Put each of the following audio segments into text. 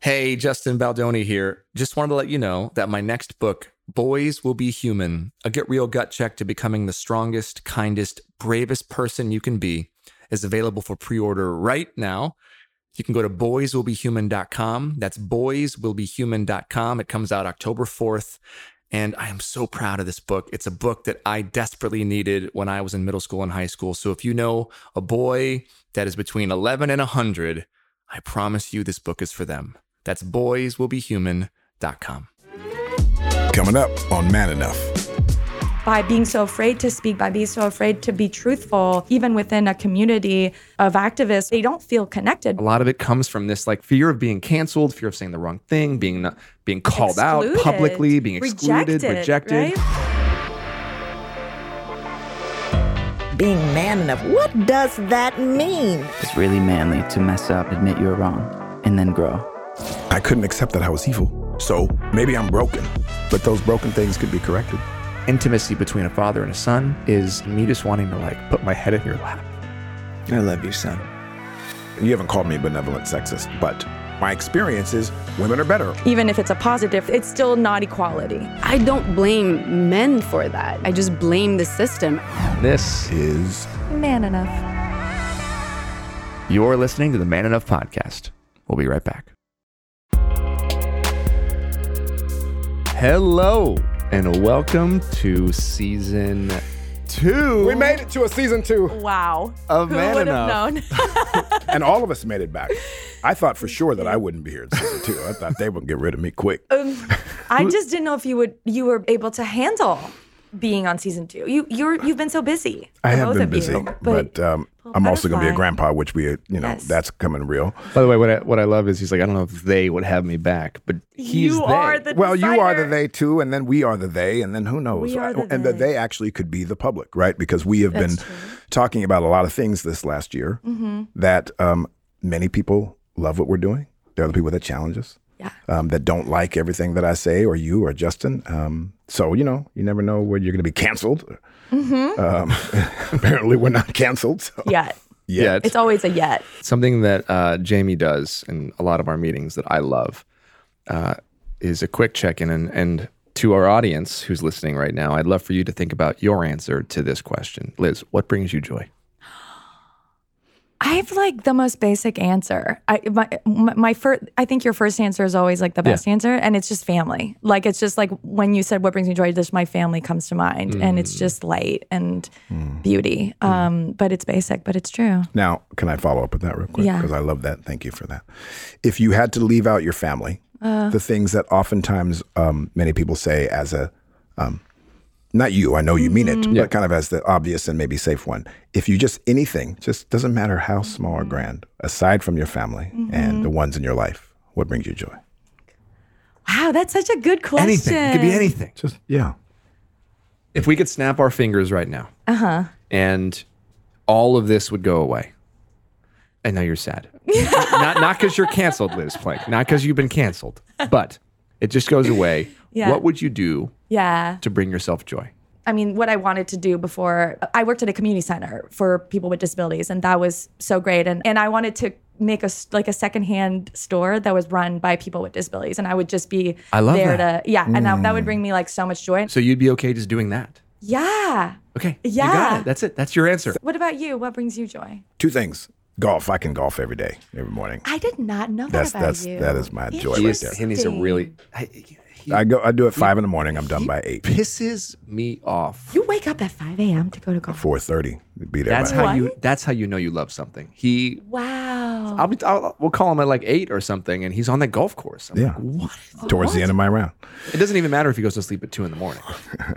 Hey, Justin Baldoni here. Just wanted to let you know that my next book, Boys Will Be Human A Get Real Gut Check to Becoming the Strongest, Kindest, Bravest Person You Can Be, is available for pre order right now. You can go to boyswillbehuman.com. That's boyswillbehuman.com. It comes out October 4th. And I am so proud of this book. It's a book that I desperately needed when I was in middle school and high school. So if you know a boy that is between 11 and 100, I promise you this book is for them. That's boyswillbehuman.com. Coming up on Man Enough. By being so afraid to speak, by being so afraid to be truthful, even within a community of activists, they don't feel connected. A lot of it comes from this like fear of being canceled, fear of saying the wrong thing, being not, being called out publicly, being excluded, Rejected, rejected. right? Being man enough, what does that mean? It's really manly to mess up, admit you're wrong, and then grow. I couldn't accept that I was evil. So maybe I'm broken, but those broken things could be corrected. Intimacy between a father and a son is me just wanting to like put my head in your lap. I love you, son. You haven't called me benevolent sexist, but my experience is women are better. Even if it's a positive, it's still not equality. I don't blame men for that. I just blame the system. This Is Man enough. You're listening to the Man Enough podcast. We'll be right back. Hello, and welcome to season two we made it to a season two, Wow. of Who Man would Enough. have known? and all of us made it back. I thought for sure that I wouldn't be here in season two. I thought they would get rid of me quick. Um, I just didn't know if you would you were able to handle being on season two. You you're you've been so busy. I have been of you, busy, but, um, I'm also going to be a grandpa, which we, uh, you know, Yes. that's coming real. By the way, what I, what I love is he's like, I don't know if they would have me back, but he's you they. are the Well, you are the they too, and then we are the they, and then who knows? We are the and the they. they actually could be the public, right? Because we have That's been true. talking about a lot of things this last year Mm-hmm. that um, many people love what we're doing. There are the people that challenge us, Yeah. um, that don't like everything that I say, or you, or Justin. Um, so you know, you never know where you're going to be canceled. Mm-hmm. Um, apparently, we're not canceled. So. Yet. Yet. It's always a yet. something that uh, Jamey does in a lot of our meetings that I love uh, is a quick check in. And, and to our audience who's listening right now, I'd love for you to think about your answer to this question. Liz, what brings you joy? I have like the most basic answer. I my my, first. I think your first answer is always like the best answer, and it's just family. Like it's just like when you said what brings me joy, just my family comes to mind, and Mm. it's just light and beauty. Um, but it's basic, but it's true. Now, can I follow up with that real quick? Yeah. Because I love that. Thank you for that. If you had to leave out your family, Uh. the things that oftentimes um, many people say as a, um, not you, I know you mean Mm-hmm. it, but kind of as the obvious and maybe safe one. If you just anything, just doesn't matter how small Mm-hmm. or grand, aside from your family and the ones in your life, what brings you joy? Wow, that's such a good question. Anything. It could be anything. Just, yeah. If we could snap our fingers right now Uh-huh. and all of this would go away. I know you're sad. not not because you're canceled, Liz Plank. Not because you've been canceled, but it just goes away. Yeah. What would you do Yeah. to bring yourself joy? I mean, what I wanted to do before, I worked at a community center for people with disabilities, and that was so great. And and I wanted to make a s- like a secondhand store that was run by people with disabilities, and I would just be I love there that. to yeah, and that, that would mm. bring me like so much joy. So you'd be okay just doing that? Yeah. Okay. You Yeah. got it. That's it. That's your answer. What about you? What brings you joy? Two things. Golf. I can golf every day, every morning. I did not know That's that about that's you. that is my joy right there. and he's a really. I- He I go. I do it five in the morning. I'm done by eight. pisses me off. You wake up at 5 a.m. to go to golf. Four thirty. Be there. That's by how you. That's how you know you love something. He. Wow. I'll be. I'll, we'll call him at like eight or something, and he's on the golf course. I'm Yeah. like, what? towards the end of my round. It doesn't even matter if he goes to sleep at two in the morning.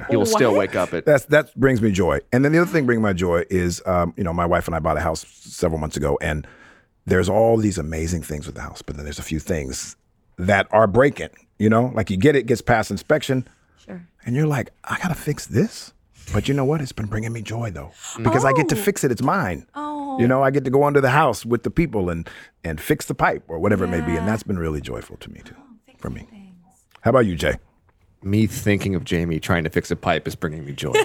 He will still wake up at. That's that brings me joy. And then the other thing bringing my joy is, um, you know, my wife and I bought a house several months ago, and there's all these amazing things with the house, but then there's a few things that are breaking. You know, like you get it, gets past inspection, Sure. and you're like, I gotta fix this. But you know what? It's been bringing me joy though, because I get to oh. fix it. It's mine. Oh. You know, I get to go under the house with the people and and fix the pipe or whatever it may be, and that's been really joyful to me too, oh, for me. How about you, Jay? Me thinking of Jamey trying to fix a pipe is bringing me joy.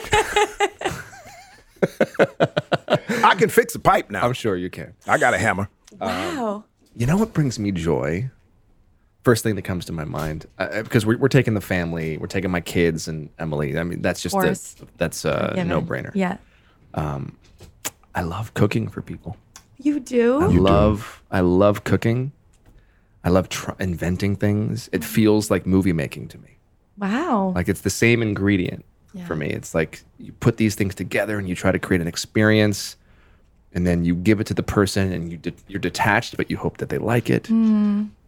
I can fix a pipe now. I'm sure you can. I got a hammer. Wow. You know what brings me joy? First thing that comes to my mind uh, because we're, we're taking the family, we're taking my kids and Emily. I mean, that's just a, that's a Given. no brainer. Yeah. I love cooking for people. You do? I love I love cooking. I love tr- inventing things. It feels like movie making to me. wow. Like it's the same ingredient for me. It's like you put these things together and you try to create an experience, and then you give it to the person, and you de- you're detached, but you hope that they like it.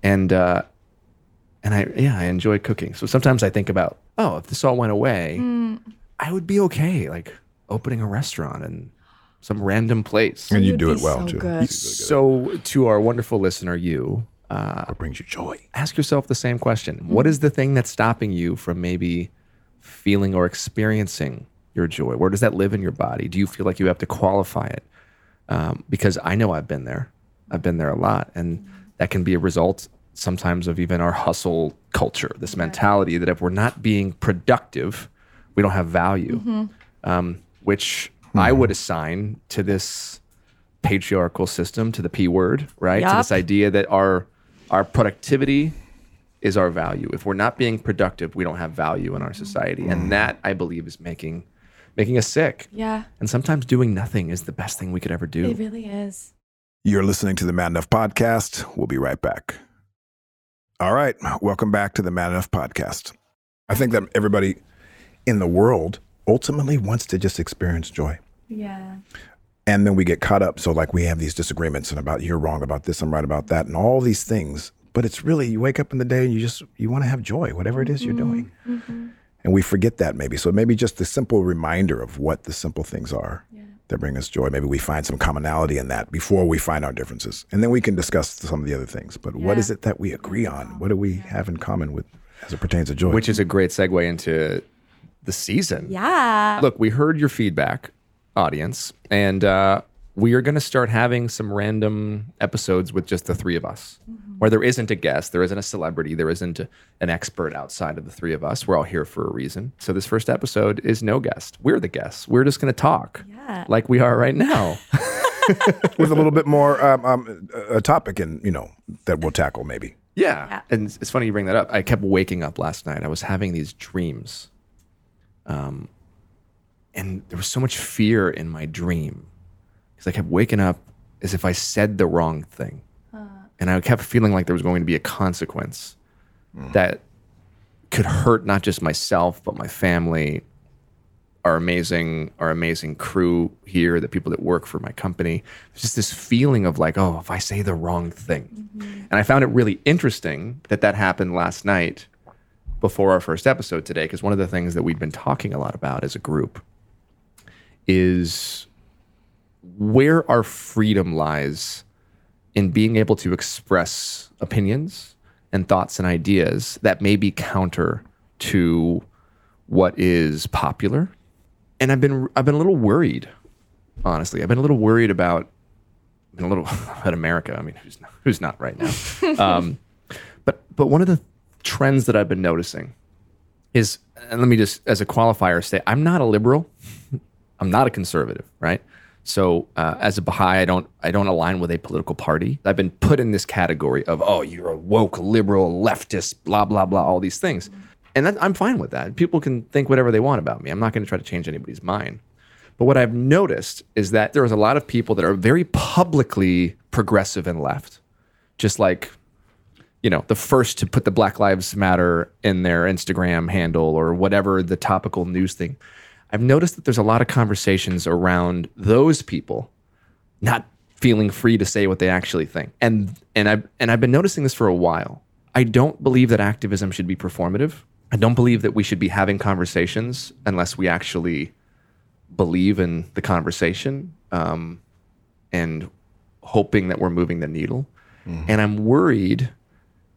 And uh, and I yeah I enjoy cooking. So sometimes I think about oh if this all went away, I would be okay like opening a restaurant in some random place. And you You'd do it well so too. good. So to our wonderful listener, you What brings you joy? ask yourself the same question. What is the thing that's stopping you from maybe feeling or experiencing your joy? Where does that live in your body? Do you feel like you have to qualify it? Um, because I know I've been there. I've been there a lot. And that can be a result sometimes of even our hustle culture, this mentality that if we're not being productive, we don't have value, mm-hmm. um, which I mm-hmm. would assign to this patriarchal system, to the P word, right? To this idea that our our productivity is our value. If we're not being productive, we don't have value in our society, and mm. that I believe is making making us sick. yeah. And sometimes doing nothing is the best thing we could ever do. It really is. You're listening to the Man Enough Podcast. We'll be right back. All right. Welcome back to the Man Enough Podcast. I think that everybody in the world ultimately wants to just experience joy. Yeah. And then we get caught up. So, like, we have these disagreements and about you're wrong about this, I'm right about that, and all these things. But it's really, you wake up in the day and you just, you want to have joy, whatever it is you're doing. Mm-hmm. Mm-hmm. And we forget that maybe. So, maybe just the simple reminder of what the simple things are that bring us joy. Maybe we find some commonality in that before we find our differences. And then we can discuss some of the other things. But what Yeah. is it that we agree on? What do we have in common with as it pertains to joy? Which is a great segue into the season. Yeah. Look, we heard your feedback, audience, and uh, we are going to start having some random episodes with just the three of us, where there isn't a guest, there isn't a celebrity, there isn't a, an expert outside of the three of us. We're all here for a reason. So this first episode is no guest. We're the guests. We're just going to talk Yeah. like we are right now. with a little bit more um, um, a topic and you know that we'll tackle maybe. Yeah. Yeah. And it's- it's funny you bring that up. I kept waking up last night. I was having these dreams. Um, and there was so much fear in my dream because I kept waking up as if I said the wrong thing. Uh. And I kept feeling like there was going to be a consequence mm. that could hurt not just myself, but my family, our amazing, our amazing crew here, the people that work for my company. There's just this feeling of like, oh, if I say the wrong thing. Mm-hmm. And I found it really interesting that that happened last night before our first episode today, because one of the things that we've been talking a lot about as a group is where our freedom lies in being able to express opinions and thoughts and ideas that may be counter to what is popular. And I've been I've been a little worried, honestly. I've been a little worried about been a little about America. I mean, who's not, who's not right now? um, but but one of the trends that I've been noticing is, and let me just as a qualifier say, I'm not a liberal. I'm not a conservative, right? So uh, as a Baha'i, I don't I don't align with a political party. I've been put in this category of oh, you're a woke liberal leftist, blah blah blah, all these things, and that, I'm fine with that. People can think whatever they want about me. I'm not going to try to change anybody's mind. But what I've noticed is that there is a lot of people that are very publicly progressive and left, just like you know, the first to put the Black Lives Matter in their Instagram handle or whatever the topical news thing. I've noticed that there's a lot of conversations around those people not feeling free to say what they actually think. And and I and I've been noticing this for a while. I don't believe that activism should be performative. I don't believe that we should be having conversations unless we actually believe in the conversation um, and hoping that we're moving the needle. And I'm worried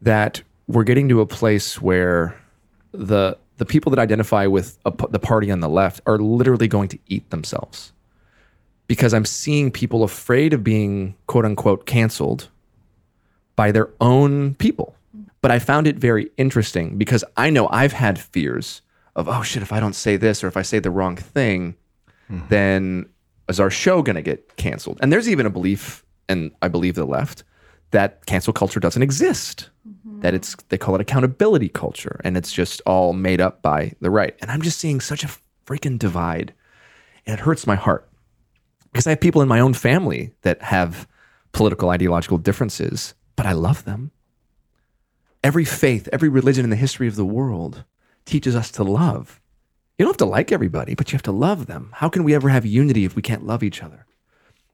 that we're getting to a place where the the people that identify with a, the party on the left are literally going to eat themselves because I'm seeing people afraid of being quote unquote canceled by their own people. But I found it very interesting because I know I've had fears of oh shit if I don't say this or if I say the wrong thing mm-hmm. then is our show going to get canceled? And there's even a belief and I believe the left that cancel culture doesn't exist. Mm-hmm. That it's they call it accountability culture, and it's just all made up by the right. And I'm just seeing such a freaking divide, and it hurts my heart because I have people in my own family that have political ideological differences, but I love them. Every faith, every religion in the history of the world teaches us to love. You don't have to like everybody, but you have to love them. How can we ever have unity if we can't love each other?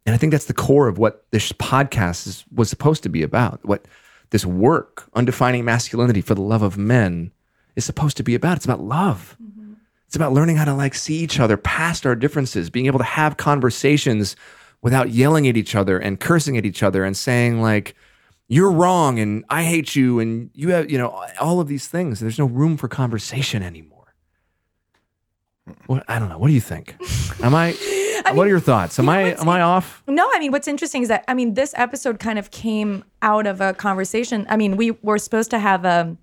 And I think that's the core of what this podcast is, was supposed to be about. What this work, Undefining Masculinity for the Love of Men, is supposed to be about. It's about love. Mm-hmm. It's about learning how to like see each other past our differences, being able to have conversations without yelling at each other and cursing at each other and saying like, you're wrong and I hate you and you have, you know, all of these things. There's no room for conversation anymore. What, I don't know. What do you think? Am I, what are your thoughts? Am you know I, am I off? No, I mean, what's interesting is that, I mean, this episode kind of came out of a conversation. I mean, we were supposed to have a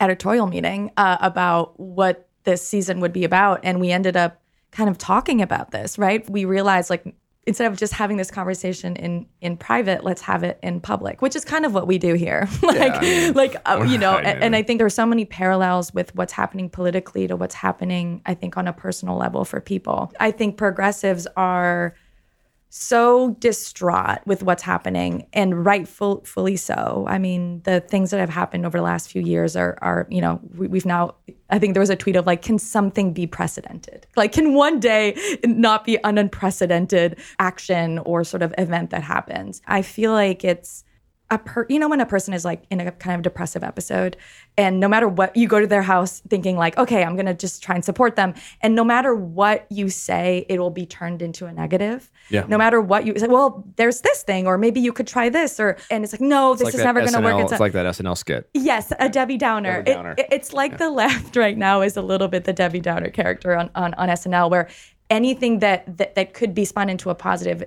editorial meeting uh, about what this season would be about. And we ended up kind of talking about this, right? We realized like, instead of just having this conversation in in private let's have it in public which is kind of what we do here. Like I mean, like uh, you know I and, and i think there's so many parallels with what's happening politically to what's happening i think on a personal level for people. I think progressives are so distraught with what's happening and rightful fully so. I mean the things that have happened over the last few years are are you know we, we've now i think there was a tweet of like can something be precedented? Like can one day not be an unprecedented action or sort of event that happens? I feel like it's a per you know when a person is like in a kind of depressive episode and no matter what you go to their house thinking like okay i'm going to just try and support them and no matter what you say it will be turned into a negative Yeah. no matter what you say well there's this thing or maybe you could try this or and it's like no this Like is never going to work it's, it's a- like that SNL skit. Yes, a Debbie Downer. Debbie Downer. it- it's like the left right now is a little bit the Debbie Downer character on, on, on SNL, where anything that, that that could be spun into a positive,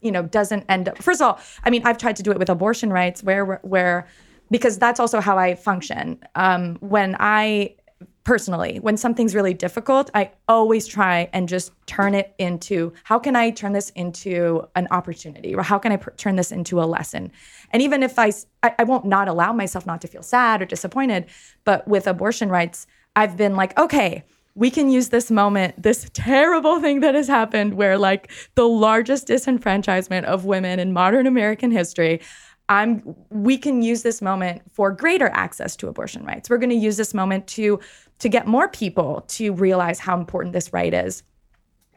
you know, doesn't end up. First of all, I mean, I've tried to do it with abortion rights, where where because that's also how I function. Um, when I personally, when something's really difficult, I always try and just turn it into how can I turn this into an opportunity or how can I turn this into a lesson? And even if I, I won't not allow myself not to feel sad or disappointed, but with abortion rights, I've been like, okay, we can use this moment, this terrible thing that has happened where like the largest disenfranchisement of women in modern American history. I'm we can use this moment for greater access to abortion rights. We're going to use this moment to to get more people to realize how important this right is.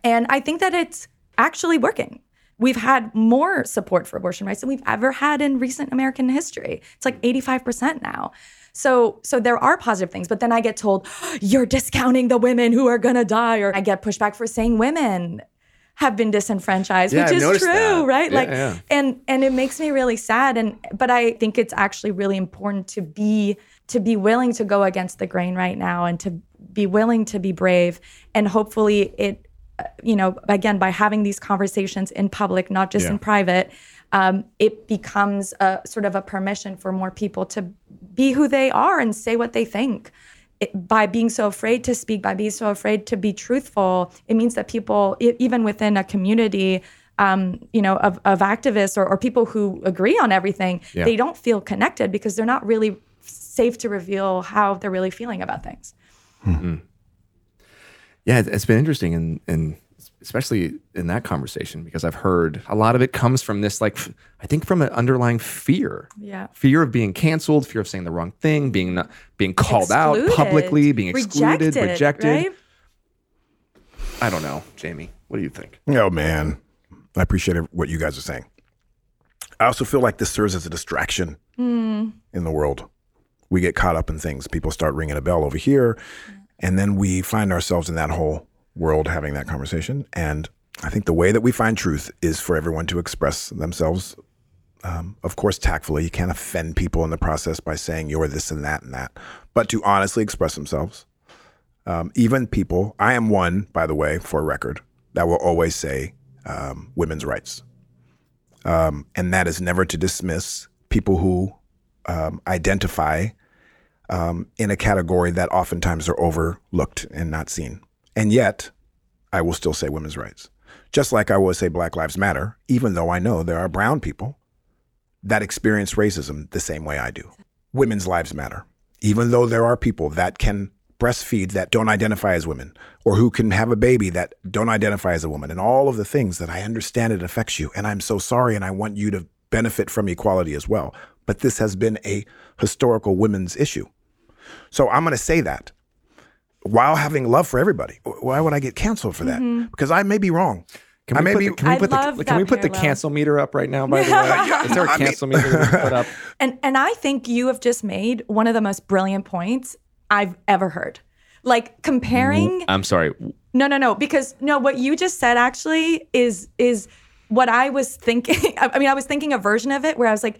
And I think that it's actually working. We've had more support for abortion rights than we've ever had in recent American history. It's like 85% now. So so there are positive things, but then I get told you're discounting the women who are going to die or I get pushback for saying women have been disenfranchised, Yeah, which I've is true, that. right? Yeah, like yeah. and and it makes me really sad and but I think it's actually really important to be to be willing to go against the grain right now and to be willing to be brave and hopefully it uh, you know again by having these conversations in public not just in private um, it becomes a sort of a permission for more people to be who they are and say what they think it, by being so afraid to speak, by being so afraid to be truthful, it means that people, e- even within a community, um, you know, of, of activists or, or people who agree on everything, Yeah. they don't feel connected because they're not really safe to reveal how they're really feeling about things. Yeah, it- it's been interesting, and and especially in that conversation because I've heard a lot of it comes from this, like I think from an underlying fear, Yeah. fear of being canceled, fear of saying the wrong thing, being not being called out publicly, being excluded, rejected, rejected. right? I don't know, Jamey. What do you think? Oh man, I appreciate what you guys are saying. I also feel like this serves as a distraction hmm. in the world. We get caught up in things. People start ringing a bell over here, and then we find ourselves in that whole world having that conversation. And I think the way that we find truth is for everyone to express themselves. Um, of course, tactfully. You can't offend people in the process by saying you're this and that and that, but to honestly express themselves um, even people, I am one, by the way, for record, that will always say um, women's rights. Um, and that is never to dismiss people who um, identify um, in a category that oftentimes are overlooked and not seen. And yet, I will still say women's rights. Just like I will say Black Lives Matter, even though I know there are brown people that experience racism the same way I do. Women's lives matter. Even though there are people that can breastfeed that don't identify as women, or who can have a baby that don't identify as a woman, and all of the things that I understand it affects you. And I'm so sorry, and I want you to benefit from equality as well. But this has been a historical women's issue. So I'm going to say that while having love for everybody. Why would I get canceled for that? Mm-hmm. Because I may be wrong. Can we may put, be. the, can we put the can we put the cancel meter up right now? By the way, is there a I mean- cancel meter we can put up? And and I think you have just made one of the most brilliant points I've ever heard. Like comparing mm-hmm. I'm sorry. No, no, no. Because no, what you just said actually is is what I was thinking. I I mean, I was thinking a version of it where I was like,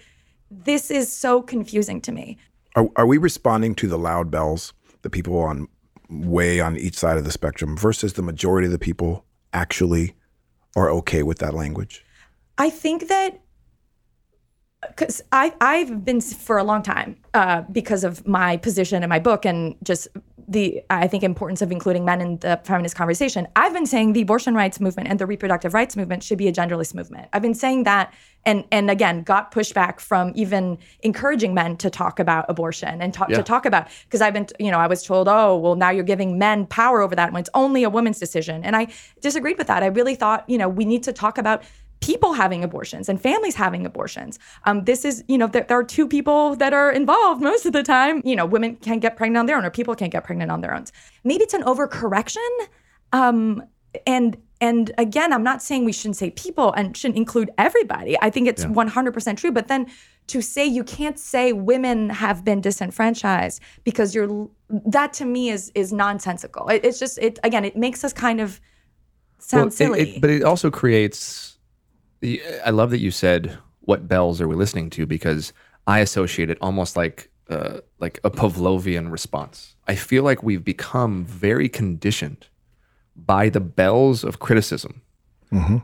this is so confusing to me. Are, are we responding to the loud bells, the people on way on each side of the spectrum, versus the majority of the people actually are okay with that language? I think that because I I've been for a long time uh, because of my position in my book and just the I think importance of including men in the feminist conversation. I've been saying the abortion rights movement and the reproductive rights movement should be a genderless movement. I've been saying that and and again got pushback from even encouraging men to talk about abortion and talk Yeah. to talk about because I've been you know I was told oh well now you're giving men power over that when it's only a woman's decision and I disagreed with that. I really thought you know we need to talk about people having abortions and families having abortions. Um, this is, you know, there, there are two people that are involved most of the time. You know, women can't get pregnant on their own, or people can't get pregnant on their own. Maybe it's an overcorrection. Um, and and again, I'm not saying we shouldn't say people and shouldn't include everybody. I think it's 100% true. But then to say you can't say women have been disenfranchised because you're that to me is is nonsensical. It, it's just it again. It makes us kind of sound Well, it- silly. it- but it also creates. The- I love that you said, "What bells are we listening to?" Because I associate it almost like uh, like a Pavlovian response. I feel like we've become very conditioned by the bells of criticism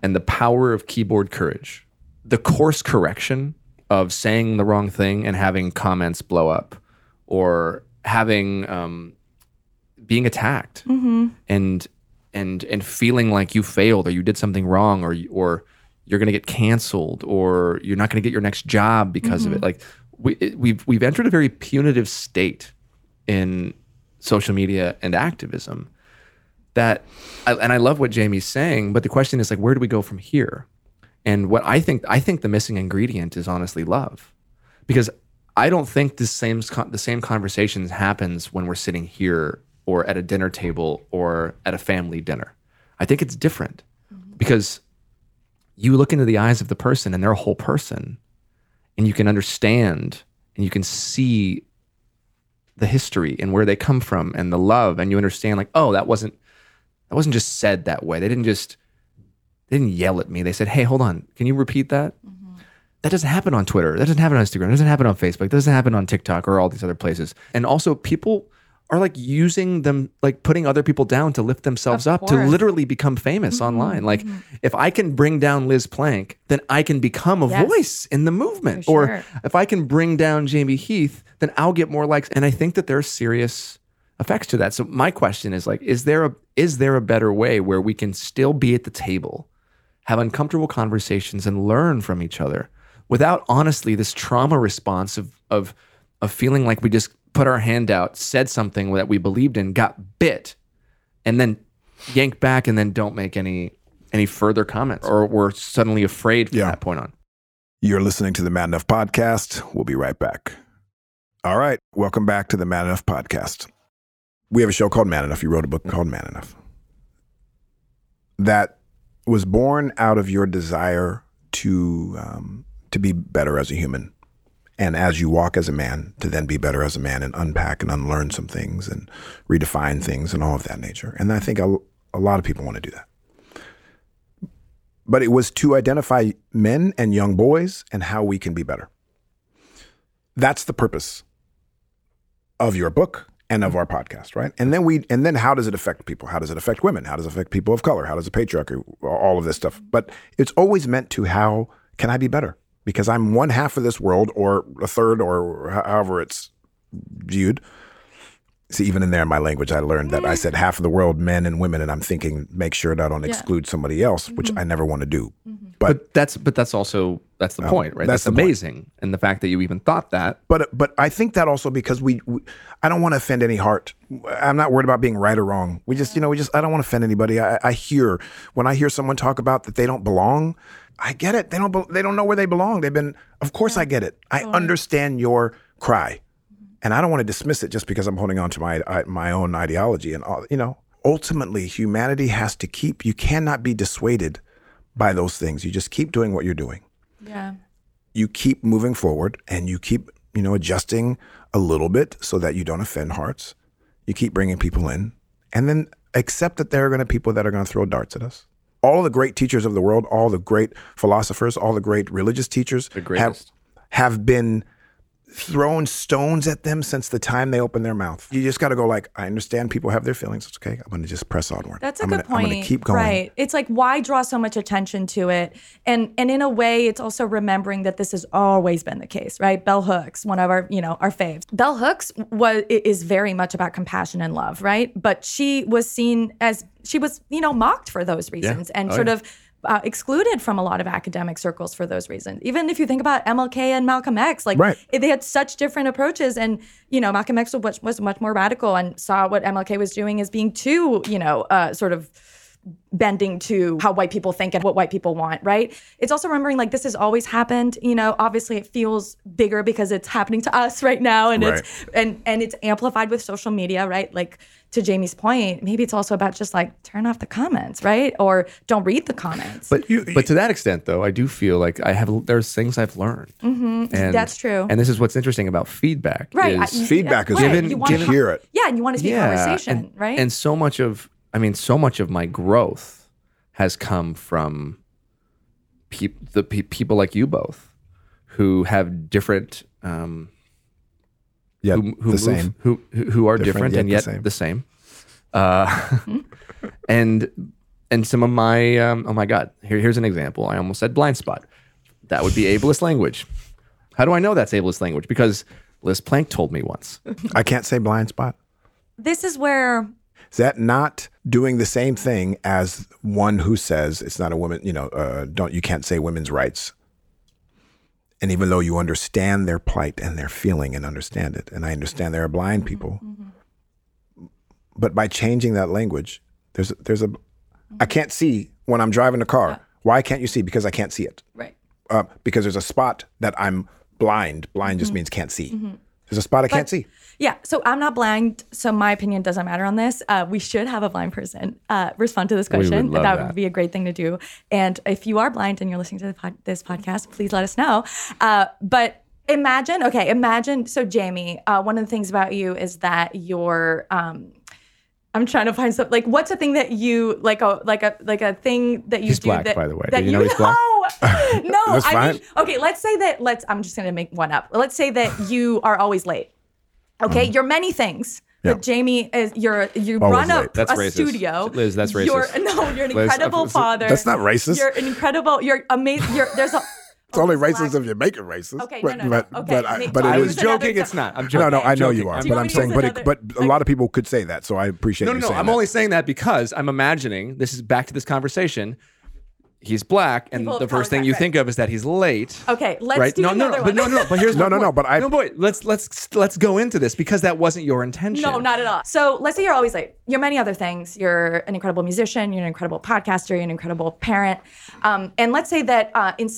and the power of keyboard courage, the course correction of saying the wrong thing and having comments blow up, or having um, being attacked and and and feeling like you failed or you did something wrong or or you're going to get canceled or you're not going to get your next job because of it. Mm-hmm. Like we we've we've entered a very punitive state in social media and activism that and I love what Jamey's saying but the question is like where do we go from here? And what I think I think the missing ingredient is honestly love. Because I don't think the same the same conversations happens when we're sitting here or at a dinner table or at a family dinner. I think it's different. Mm-hmm. Because you look into the eyes of the person and they're a whole person and you can understand and you can see the history and where they come from and the love and you understand like oh that wasn't that wasn't just said that way. They didn't just they didn't yell at me. They said, "Hey, hold on. Can you repeat that?" Mm-hmm. That doesn't happen on Twitter. That doesn't happen on Instagram. That doesn't happen on Facebook. That doesn't happen on TikTok or all these other places. And also, people are like using them, like putting other people down to lift themselves Of up to literally become famous mm-hmm. online. Like, mm-hmm. if I can bring down Liz Plank, then I can become a Yes. voice in the movement. For Or if I can bring down Jamey Heath, then I'll get more likes. And I think that there are serious effects to that. So my question is like, is there a is there a better way where we can still be at the table, have uncomfortable conversations, and learn from each other without honestly this trauma response of of of feeling like we just put our hand out, said something that we believed in, got bit, and then yank back and then don't make any any further comments or we're suddenly afraid from Yeah. that point on. You're listening to the Man Enough Podcast. We'll be right back. All right. Welcome back to the Man Enough Podcast. We have a show called Man Enough. You wrote a book called Man Enough that was born out of your desire to um, to be better as a human, and as you walk as a man, to then be better as a man and unpack and unlearn some things and redefine things and all of that nature. And I think a, a lot of people want to do that but it was to identify men and young boys and how we can be better. That's the purpose of your book and of our podcast, right? And then we and then how does it affect people? How does it affect women? How does it affect people of color? How does it patriarchy? All of this stuff. But it's always meant to how can I be better? Because I'm one half of this world or a third or however it's viewed. See, even in there in my language, I learned that I said half of the world, men and women, and I'm thinking, make sure that I don't exclude somebody else, which mm-hmm. I never want to do. Mm-hmm. But But that's but that's also that's the oh, point, right? that's That's, the point. amazing, and the fact that you even thought that. but but I think that also because we, we I don't want to offend any heart. I'm not worried about being right or wrong. We just you know we just I don't want to offend anybody. I, I hear when I hear someone talk about that they don't belong. I get it. They don't. be- They don't know where they belong. They've been. Of course, I get it. I understand your cry, mm-hmm. and I don't want to dismiss it just because I'm holding on to my I, my own ideology and all. You know, ultimately, humanity has to keep. You cannot be dissuaded by those things. You just keep doing what you're doing Yeah. you keep moving forward and you keep you know adjusting a little bit so that you don't offend hearts you keep bringing people in and then accept that there are going to people that are going to throw darts at us all the great teachers of the world all the great philosophers all the great religious teachers have, have been thrown stones at them since the time they opened their mouth you just got to go like i understand people have their feelings it's okay i'm going to just press onward That's a I'm good gonna, point. i'm going to keep going Right. It's like why draw so much attention to it? And and in a way, it's also remembering that this has always been the case, right? Bell Hooks, one of our, you know, our faves. Bell Hooks was is very much about compassion and love, right? But she was seen as she was, you know, mocked for those reasons and Oh, sort yeah. of uh, excluded from a lot of academic circles for those reasons. Even if you think about MLK and Malcolm X, like Right. they had such different approaches and you know malcolm x was, was much more radical and saw what mlk was doing as being too you know uh, sort of bending to how white people think and what white people want right it's also remembering like this has always happened you know obviously it feels bigger because it's happening to us right now and it's and and it's amplified with social media right like to jamey's point maybe it's also about just like turn off the comments right or don't read the comments But you, but to that extent, though, I do feel like I have there's things I've learned. Mm-hmm. And That's true. And this is what's interesting about feedback. right is- I- feedback is right. given- You wanna hear it. yeah and you want to be a conversation and, right And so much of, I mean, so much of my growth has come from peop- the pe- people like you both, who have different, um, yeah who, who the move- same who who who are Different, different, and yet yet the same. the same. Uh, and and some of my, um, oh my God, here, here's an example. I almost said blind spot. That would be ableist language. How do I know that's ableist language? Because Liz Plank told me once. i can't say blind spot this is where Is that not doing the same thing as one who says it's not a woman, you know, uh, don't you can't say women's rights? And even though you understand their plight and their feeling and understand it, and I understand there are blind mm-hmm. people, mm-hmm. but by changing that language, there's there's a I mm-hmm. can't see when I'm driving a car. Why can't you see? Because I can't see it. right Uh, because there's a spot that I'm blind. Blind just means can't see. There's a spot I can't see. Yeah, so I'm not blind, so my opinion doesn't matter on this. Uh, we should have a blind person uh, respond to this question. that, that. would be a great thing to do. And if you are blind and you're listening to the pod- this podcast, please let us know. Uh, but imagine, okay, imagine. So Jamey, uh, one of the things about you is that you're. Um, I'm trying to find something like what's a thing that you like a like a like a thing that you He's do black, that by the way. that Did you know he's black? No, no. That's I fine. mean, okay. Let's say that. Let's. I'm just gonna make one up. Let's say that you are always late. Okay, mm. you're many things. Yeah. But Jamie is you're you Always run a. That's a racist. studio. Liz, that's You're, racist. no, you're an Liz, incredible I'm- father. That's not racist. You're an incredible. You're amazing. You're there's a. It's only Black- racist if you make it racist. Okay, but, no, no, no. Okay, but, I, make- but I was is another joking. It's not. I'm No, joking. no, no, I know Joking. you are, I'm Do but I'm saying, use but it, but a lot of people could say that, so I appreciate No, you no, no. saying I'm that. only saying that because I'm imagining this is back to this conversation. He's black, and People the first thing you right. think of is that he's late. Okay, let's right? do no, no, another no, but one. no, no, no. But here's No, my no, no, but I- no, boy. Let's let's let's go into this because that wasn't your intention. No, not at all. So let's say you're always late. You're many other things. You're an incredible musician. You're an incredible podcaster. You're an incredible parent. Um, and let's say that uh, in,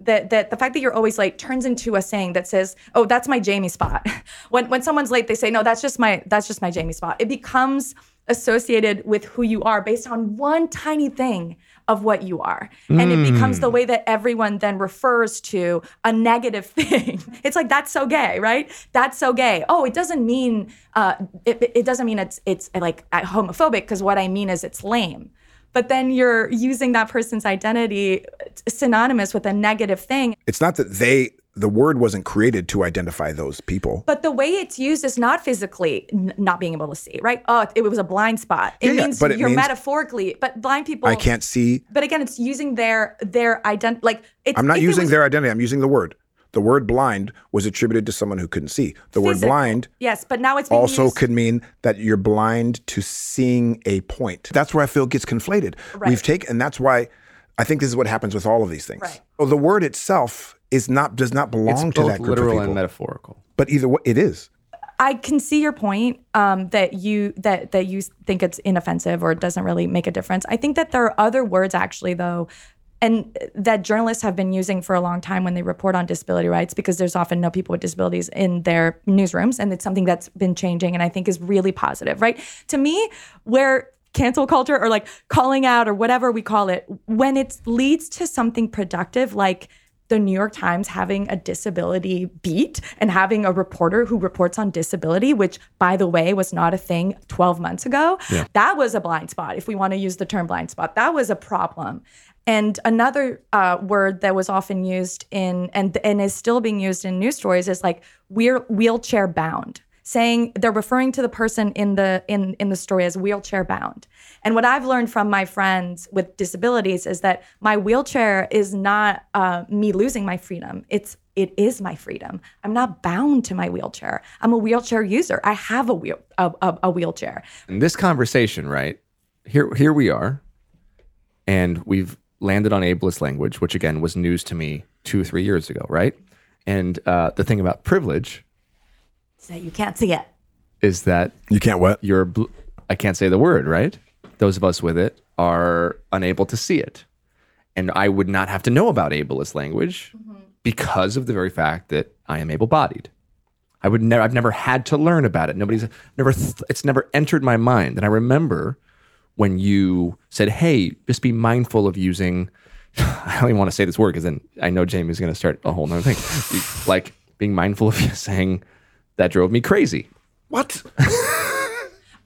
that that the fact that you're always late turns into a saying that says, "Oh, that's my Jamey spot." when when someone's late, they say, "No, that's just my that's just my Jamey spot." It becomes associated with who you are based on one tiny thing of what you are. And it becomes the way that everyone then refers to a negative thing. it's like that's so gay, right? That's so gay. Oh, it doesn't mean uh, it, it doesn't mean it's it's like uh, homophobic because what I mean is it's lame. But then you're using that person's identity synonymous with a negative thing. It's not that they, the word wasn't created to identify those people. But the way it's used is not physically n- not being able to see, right? Oh, it was a blind spot. It Yeah, means but it you're means- metaphorically, but blind people I can't see. But again, it's using their their identity. Like it's, I'm not using was- their identity. I'm using the word. The word blind was attributed to someone who couldn't see. The word blind Yes, but now it's being also used- could mean that you're blind to seeing a point. That's where I feel it gets conflated. Right. We've taken, and that's why I think this is what happens with all of these things. Right. Well, the word itself is not does not belong It's to that group literal of and metaphorical. but either way, it is. I can see your point um, that you that that you think it's inoffensive or it doesn't really make a difference. I think that there are other words actually though, and that journalists have been using for a long time when they report on disability rights because there's often no people with disabilities in their newsrooms, and it's something that's been changing and I think is really positive. Right to me, where cancel culture or like calling out or whatever we call it, when it leads to something productive like the New York Times having a disability beat and having a reporter who reports on disability, which, by the way, was not a thing 12 months ago. That was a blind spot, if we want to use the term blind spot. That was a problem. And another uh, word that was often used in and and is still being used in news stories is like we're wheelchair bound saying they're referring to the person in the in in the story as wheelchair bound. And what I've learned from my friends with disabilities is that my wheelchair is not uh, me losing my freedom. It's it is my freedom. I'm not bound to my wheelchair. I'm a wheelchair user. I have a wheel a, a, a wheelchair. In this conversation, right here, here we are, and we've landed on ableist language, which again was news to me two three years ago, right? And uh, the thing about privilege So you can't see it. is that You can't what? you're bl- I can't say the word, right? Those of us with it are unable to see it. And I would not have to know about ableist language mm-hmm. because of the very fact that I am able-bodied. I would never I've never had to learn about it. Nobody's never th- it's never entered my mind. And I remember when you said, "Hey, just be mindful of using I don't even want to say this word because then I know Jamey's going to start a whole nother thing. like being mindful of saying that drove me crazy. What?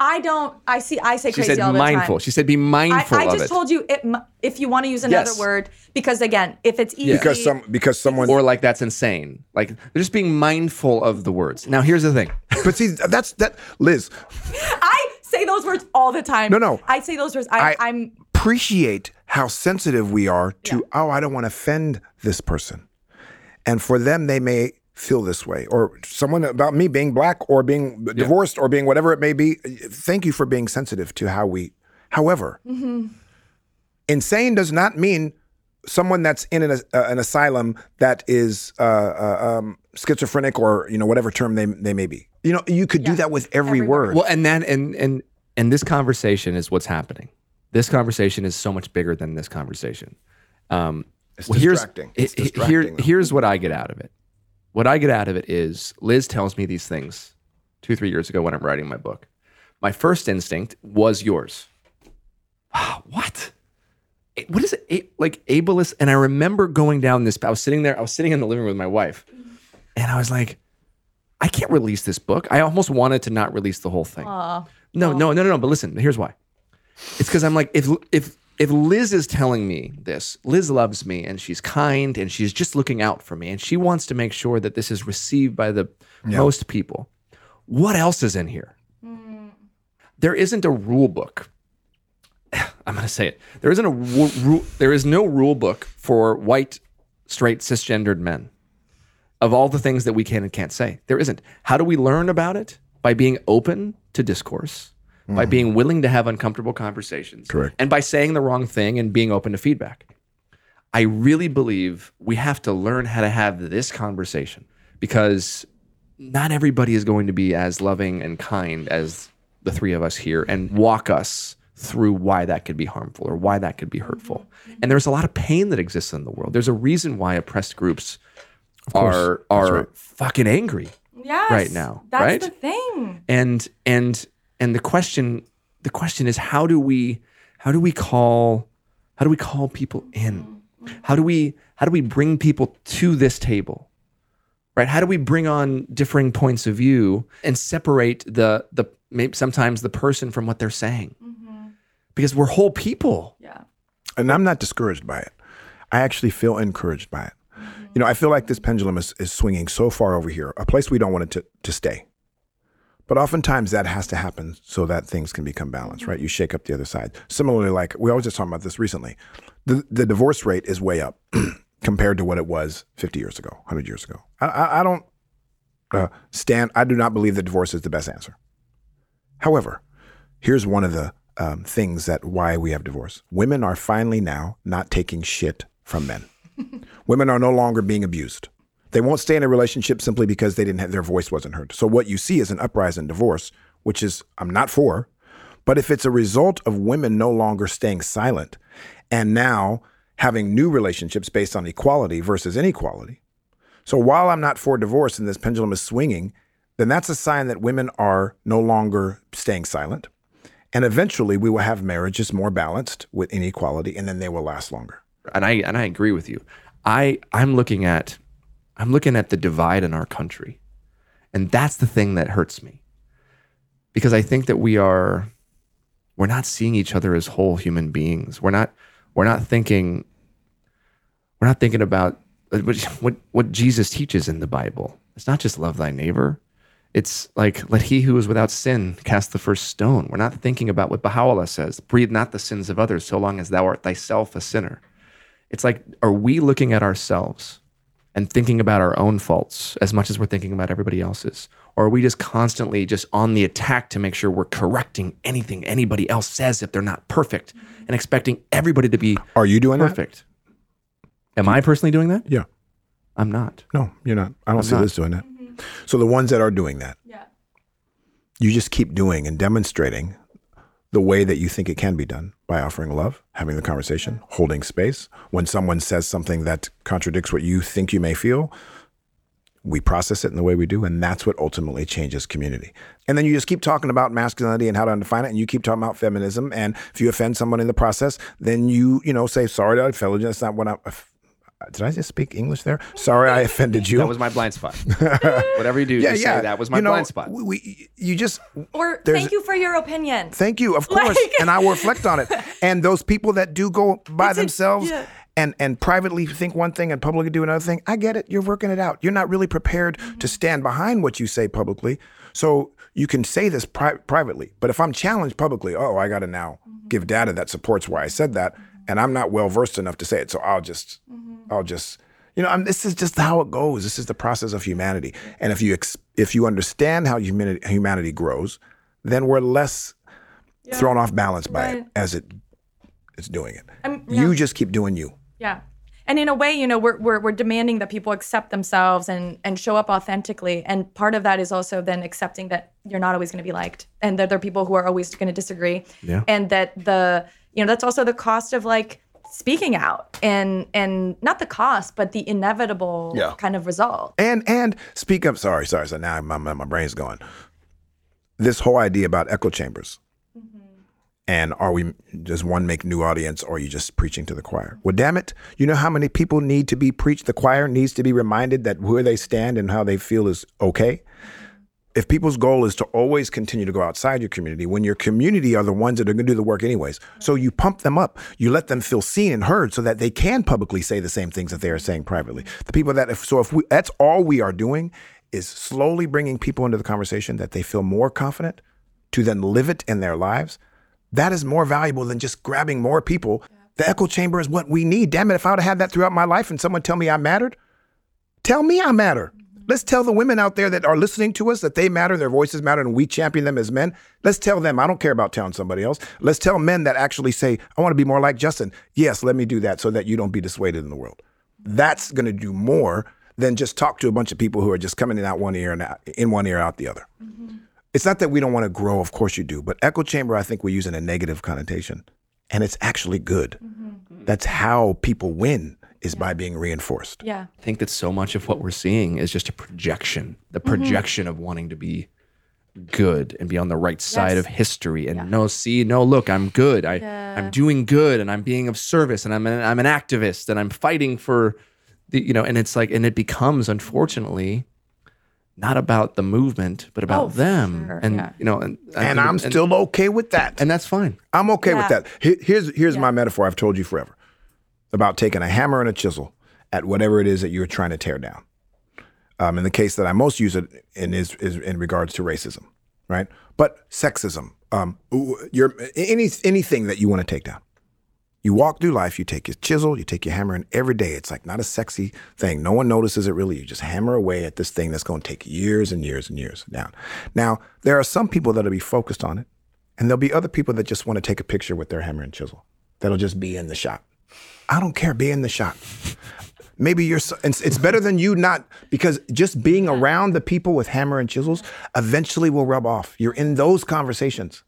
I don't. I see. I say She crazy said all the mindful. time. She said be mindful of it. I of just it. told you it, if you want to use another Yes. word because again, if it's easy, Because some because someone or like that's insane. Like they're just being mindful of the words. Now here's the thing. But see that's that Liz, I say those words all the time. No, no. I say those words. I, I- I'm appreciate how sensitive we are to oh I don't want to offend this person. And for them they may feel this way or someone about me being black or being divorced or being whatever it may be. Thank you for being sensitive to how we however insane does not mean someone that's in an, uh, an asylum that is uh, uh, um, schizophrenic or you know whatever term they they may be. You know, you could do that with every, Every word. Well, and then and and and this conversation is what's happening. This conversation is so much bigger than this conversation. Um, It's well, here's distracting. It's he- he- distracting, here- though. here's what I get out of it. What I get out of it is Liz tells me these things two three years ago when I'm writing my book. My first instinct was yours. what? Eh, What is it? A- Like ableist? And I remember going down this. I was sitting there. I was sitting in the living room with my wife, and I was like, I can't release this book. I almost wanted to not release the whole thing. No, no, no, no, no. But listen, here's why. It's because I'm like, if if if Liz is telling me this, Liz loves me and she's kind and she's just looking out for me and she wants to make sure that this is received by the most people. What else is in here? Hmm. There isn't a rule book. I'm going to say it. There isn't a ru- ru- there is no rule book for white, straight, cisgendered men of all the things that we can and can't say. There isn't. How do we learn about it? By being open to discourse, by being willing to have uncomfortable conversations, Correct. and by saying the wrong thing and being open to feedback. I really believe we have to learn how to have this conversation because not everybody is going to be as loving and kind as the three of us here and walk us through why that could be harmful or why that could be hurtful. And there's a lot of pain that exists in the world. There's a reason why oppressed groups are are fucking angry. yes, Right now, That's right? the thing. And and and the question the question is how do we how do we call how do we call people in? How do we how do we bring people to this table? Right? How do we bring on differing points of view and separate the the maybe sometimes the person from what they're saying? Mm-hmm. Because we're whole people. Yeah. and I'm not discouraged by it. I actually feel encouraged by it. Mm-hmm. You know, I feel like this pendulum is, is swinging so far over here, a place we don't want it to, to stay. But oftentimes that has to happen so that things can become balanced, right? You shake up the other side. Similarly, like we always just talking about this recently, the, the divorce rate is way up. compared to what it was 50 years ago, 100 years ago. I, I, I don't uh, stand, I do not believe that divorce is the best answer. However, here's one of the um, things that why we have divorce. Women are finally now not taking shit from men. Women are no longer being abused. They won't stay in a relationship simply because they didn't have their voice wasn't heard. So what you see is an uprising in divorce, which is I'm not for, but if it's a result of women no longer staying silent and now having new relationships based on equality versus inequality. So while I'm not for divorce and this pendulum is swinging, then that's a sign that women are no longer staying silent. And eventually we will have marriages more balanced with inequality and then they will last longer. and I and I agree with you. I I'm looking at I'm looking at the divide in our country. And that's the thing that hurts me. Because I think that we are we're not seeing each other as whole human beings. We're not we're not thinking we're not thinking about uh, what what, what Jesus teaches in the Bible. It's not just love thy neighbor. It's like let he who is without sin cast the first stone. We're not thinking about what Baha'u'llah says. Breathe not the sins of others, so long as thou art thyself a sinner. It's like, are we looking at ourselves and thinking about our own faults as much as we're thinking about everybody else's? Or are we just constantly just on the attack to make sure we're correcting anything anybody else says if they're not perfect and expecting everybody to be Are you doing that? perfect? Am I personally doing that? Yeah. I'm not. No, you're not. I don't see not. Liz doing that. Mm-hmm. So the ones that are doing that, Yeah. you just keep doing and demonstrating the way that you think it can be done by offering love, having the conversation, holding space. When someone says something that contradicts what you think you may feel, we process it in the way we do, and that's what ultimately changes community. And then you just keep talking about masculinity and how to undefine it, and you keep talking about feminism. And if you offend someone in the process, then you, you know, say, sorry offended you. That's not what I. Did I just speak English there? Sorry, I offended you. That was my blind spot. Whatever you do, yeah, just yeah. say that was my You know, blind spot. We, we, you just Or thank you for your opinion. Thank you, of course, Like- and I will reflect on it. And those people that do go by It's a- themselves yeah. and and privately think one thing and publicly do another thing, I get it. You're working it out. You're not really prepared Mm-hmm. to stand behind what you say publicly, so you can say this pri- privately. But if I'm challenged publicly, oh, I got to now Mm-hmm. give data that supports why I said that, and I'm not well versed enough to say it, so I'll just, Mm-hmm. I'll just. You know, I'm, this is just how it goes. This is the process of humanity. And if you ex- if you understand how humanity, humanity grows, then we're less thrown off balance by it as it it's doing it. I'm- You just keep doing you. Yeah. And in a way, you know, we're, we're, we're demanding that people accept themselves and, and show up authentically. And part of that is also then accepting that you're not always going to be liked and that there are people who are always going to disagree. Yeah. And that the, you know, that's also the cost of like speaking out and, and not the cost, but the inevitable Yeah. kind of result. And and speak up. Sorry, sorry. So now my my, my brain's going. This whole idea about echo chambers. Mm-hmm. And are we does one make new audience or are you just preaching to the choir? Well, damn it. You know how many people need to be preached? The choir needs to be reminded that where they stand and how they feel is okay. If people's goal is to always continue to go outside your community, when your community are the ones that are going to do the work anyways, so you pump them up, you let them feel seen and heard, so that they can publicly say the same things that they are saying privately. The people that, if, so if we, that's all we are doing, is slowly bringing people into the conversation that they feel more confident to then live it in their lives. That is more valuable than just grabbing more people. The echo chamber is what we need. Damn it! If I would have had that throughout my life, and someone tell me I mattered, tell me I matter. Let's tell the women out there that are listening to us that they matter, their voices matter, and we champion them as men. Let's tell them. I don't care about telling somebody else. Let's tell men that actually say, I want to be more like Justin. Yes, let me do that so that you don't be dissuaded in the world. That's going to do more than just talk to a bunch of people who are just coming in out one ear and out, in one ear out the other. Mm-hmm. It's not that we don't want to grow, of course you do, but echo chamber, I think we use in a negative connotation, and it's actually good. Mm-hmm. That's how people win is by being reinforced. Yeah. I think that so much of what we're seeing is just a projection, the mm-hmm. projection of wanting to be good and be on the right side Yes. of history and no see no look i'm good i i'm doing good and i'm being of service and i'm an, i'm an activist and i'm fighting for the you know and it's like and it becomes unfortunately not about the movement but about Oh, them sure, and yeah. you know and And I'm still okay with that. and that's fine I'm okay with that. Here- Here's here's my metaphor I've told you forever about taking a hammer and a chisel at whatever it is that you're trying to tear down. Um, in the case that I most use it in is, is in regards to racism, right? But sexism, um, your any anything that you want to take down, You walk through life, you take your chisel, you take your hammer, and every day it's like not a sexy thing. No one notices it really. You just hammer away at this thing that's going to take years and years and years down. Now, there are some people that'll be focused on it, and there'll be other people that just want to take a picture with their hammer and chisel. That'll just be in the shot. I don't care, be in the shot. Maybe you're, so, it's, it's better than you not, because just being around the people with hammer and chisels eventually will rub off. You're in those conversations.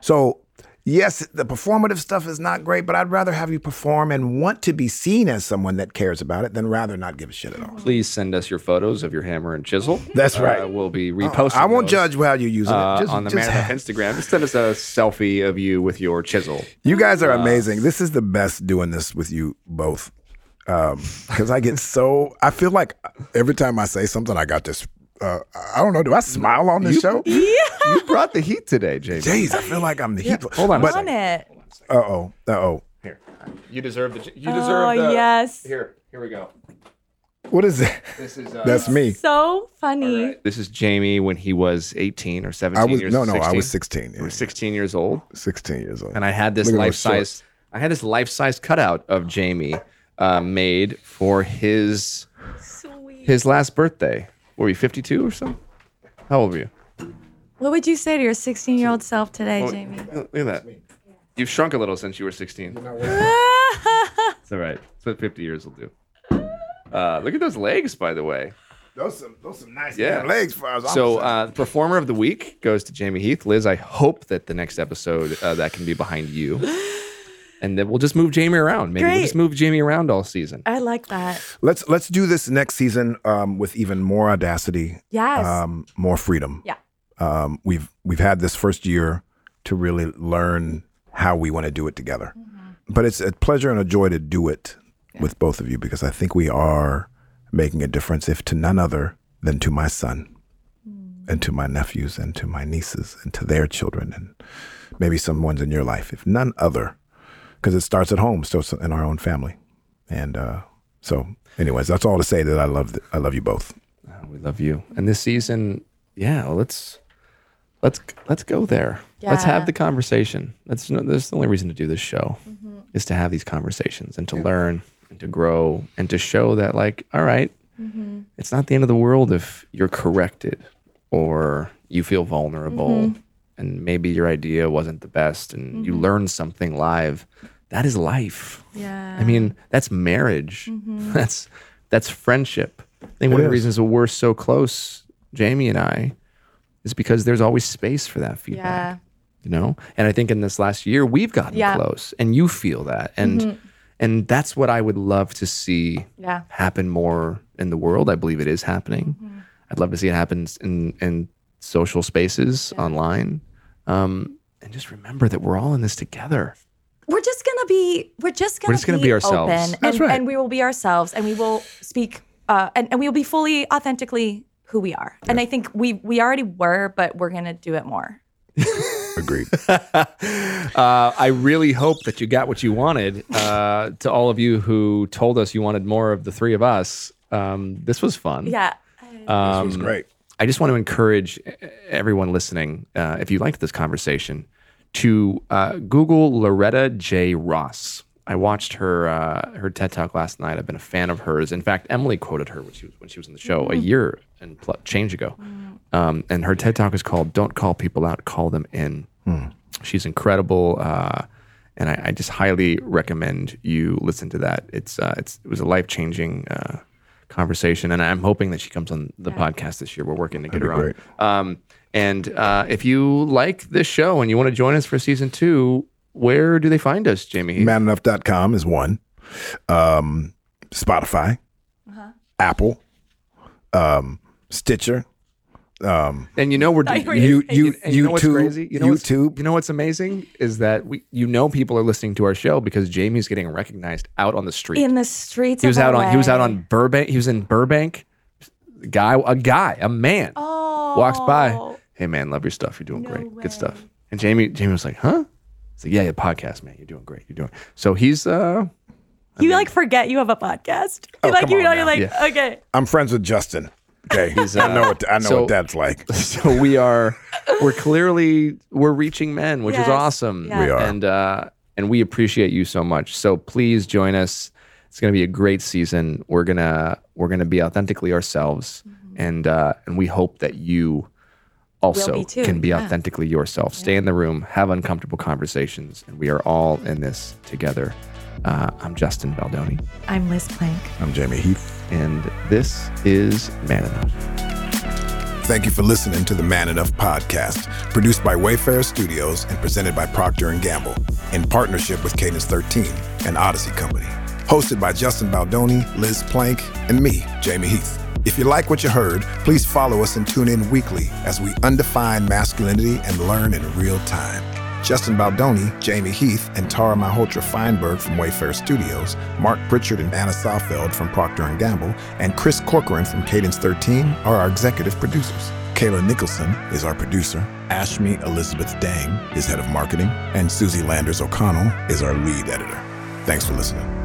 So, yes, the performative stuff is not great, but I'd rather have you perform and want to be seen as someone that cares about it than rather not give a shit at all. Please send us your photos of your hammer and chisel. That's right. Uh, we'll be reposting. I won't judge how you're using uh, it. Just, on the just- Man Instagram. Just send us a selfie of you with your chisel. You guys are amazing. This is the best doing this with you both. Because I get so, I feel like every time I say something, I got this. Uh, I don't know. Do I smile on this show? Yeah. You brought the heat today, Jamey. Jeez, I feel like I'm the heat. Hold on a But, On it. uh oh. Uh oh. Here, you deserve the. You Oh, deserve the. yes. Here, here we go. What is it? This is. Uh, That's me. So funny. This is Jamey when he was 18 or 17 I was years. no, no. I was 16. You yeah. were 16 years old, 16 years old. and I had this Look at those life size. I had this life size cutout of Jamey uh, made for his Sweet. his last birthday. Were you 52 or something? How old were you? What would you say to your 16 year old self today, Oh, Jamey? Look at that. You've shrunk a little since you were 16. It's all right. That's what 50 years will do. Uh, look at those legs, by the way. Those some those some nice Yeah. damn legs for us. So, uh, the performer of the week goes to Jamey Heath. Liz, I hope that the next episode uh, that can be behind you, and then we'll just move Jamey around. Maybe we'll just move Jamey around all season. I like that. let's let's do this next season um, with even more audacity, Yes. um, more freedom. yeah. um, we've we've had this first year to really learn how we want to do it together. But it's a pleasure and a joy to do it with both of you because I think we are making a difference, if to none other than to my son and to my nephews and to my nieces and to their children and maybe some ones in your life, if none other, because it starts at home, starts in our own family. And uh, so, anyways, that's all to say that I love th- I love you both. Oh, we love you. And this season, yeah, well, let's let's let's go there. Let's have the conversation. That's no, that's the only reason to do this show mm-hmm. is to have these conversations and to learn and to grow and to show that like, all right, mm-hmm. it's not the end of the world if you're corrected or you feel vulnerable mm-hmm. and maybe your idea wasn't the best and you learn something live. That is life. Yeah. I mean, that's marriage. That's that's friendship. I think one of the reasons that we're so close, Jamey and I, is because there's always space for that feedback. yeah. You know? And I think in this last year we've gotten Yeah. Mm-hmm. close and you feel that. And and that's what I would love to see Yeah. happen more in the world. I believe it is happening. Mm-hmm. I'd love to see it happen in in social spaces online. Um, and just remember that we're all in this together. We're just gonna be. We're just gonna. just gonna be, be ourselves. Open, That's and, right. and we will be ourselves, and we will speak, uh, and, and we will be fully, authentically who we are. And I think we we already were, but we're gonna do it more. Agreed. Uh, I really hope that you got what you wanted. Uh, to all of you who told us you wanted more of the three of us, um, this was fun. Yeah. um, this was great. I just want to encourage everyone listening, uh, if you liked this conversation, to uh, Google Loretta J. Ross. I watched her uh, her TED Talk last night. I've been a fan of hers. In fact, Emily quoted her when she was when she was in the show a year and pl- change ago. Um, and her TED Talk is called "Don't Call People Out, Call Them In." She's incredible, uh, and I, I just highly recommend you listen to that. It's uh, it's it was a life changing uh, conversation, and I'm hoping that she comes on the podcast this year. We're working to get That'd her on. Um, and uh, if you like this show and you want to join us for season two, where do they find us, Jamey? manenough.com is one um, spotify apple um, stitcher um, And you know we're Thought you were you, gonna you, you know what's YouTube, crazy? You know what's- YouTube. you know what's amazing is that we, you know, people are listening to our show because Jamey's getting recognized out on the street. In the streets. he was of out on he was out on Burbank. He was in Burbank. A guy, a guy, a man Oh. walks by. Hey man, love your stuff. You're doing great. Good stuff. And Jamey, Jamey was like, huh? He's like, yeah, yeah, podcast, man. You're doing great. You're doing. So he's uh You like forget you have a podcast. You Oh, like come you on know now. you're like Yeah. okay. i'm friends with justin okay i know what i know so- what that's like so we are we're clearly we're reaching men which is awesome Yeah. We are. and uh and we appreciate you so much. So please join us. It's going to be a great season. We're gonna we're gonna be authentically ourselves, and uh, and we hope that you also be too, can be yeah. authentically yourself. Stay in the room, have uncomfortable conversations, and we are all in this together. Uh, I'm Justin Baldoni, I'm Liz Plank. I'm Jamey Heath. and this is Man Enough. Thank you for listening to the Man Enough podcast, produced by Wayfarer Studios and presented by Procter & Gamble in partnership with Cadence 13 and Audacy Company. Hosted by Justin Baldoni, Liz Plank, and me, Jamey Heath. If you like what you heard, please follow us and tune in weekly as we undefine masculinity and learn in real time. Justin Baldoni, Jamey Heath, and Tara Malhotra Feinberg from Wayfarer Studios, Mark Pritchard and Anna Sawfeld from Procter & Gamble, and Chris Corcoran from Cadence 13 are our executive producers. Kayla Nicholson is our producer. Ashmi Elizabeth Dang is head of marketing, and Susie Landers O'Connell is our lead editor. Thanks for listening.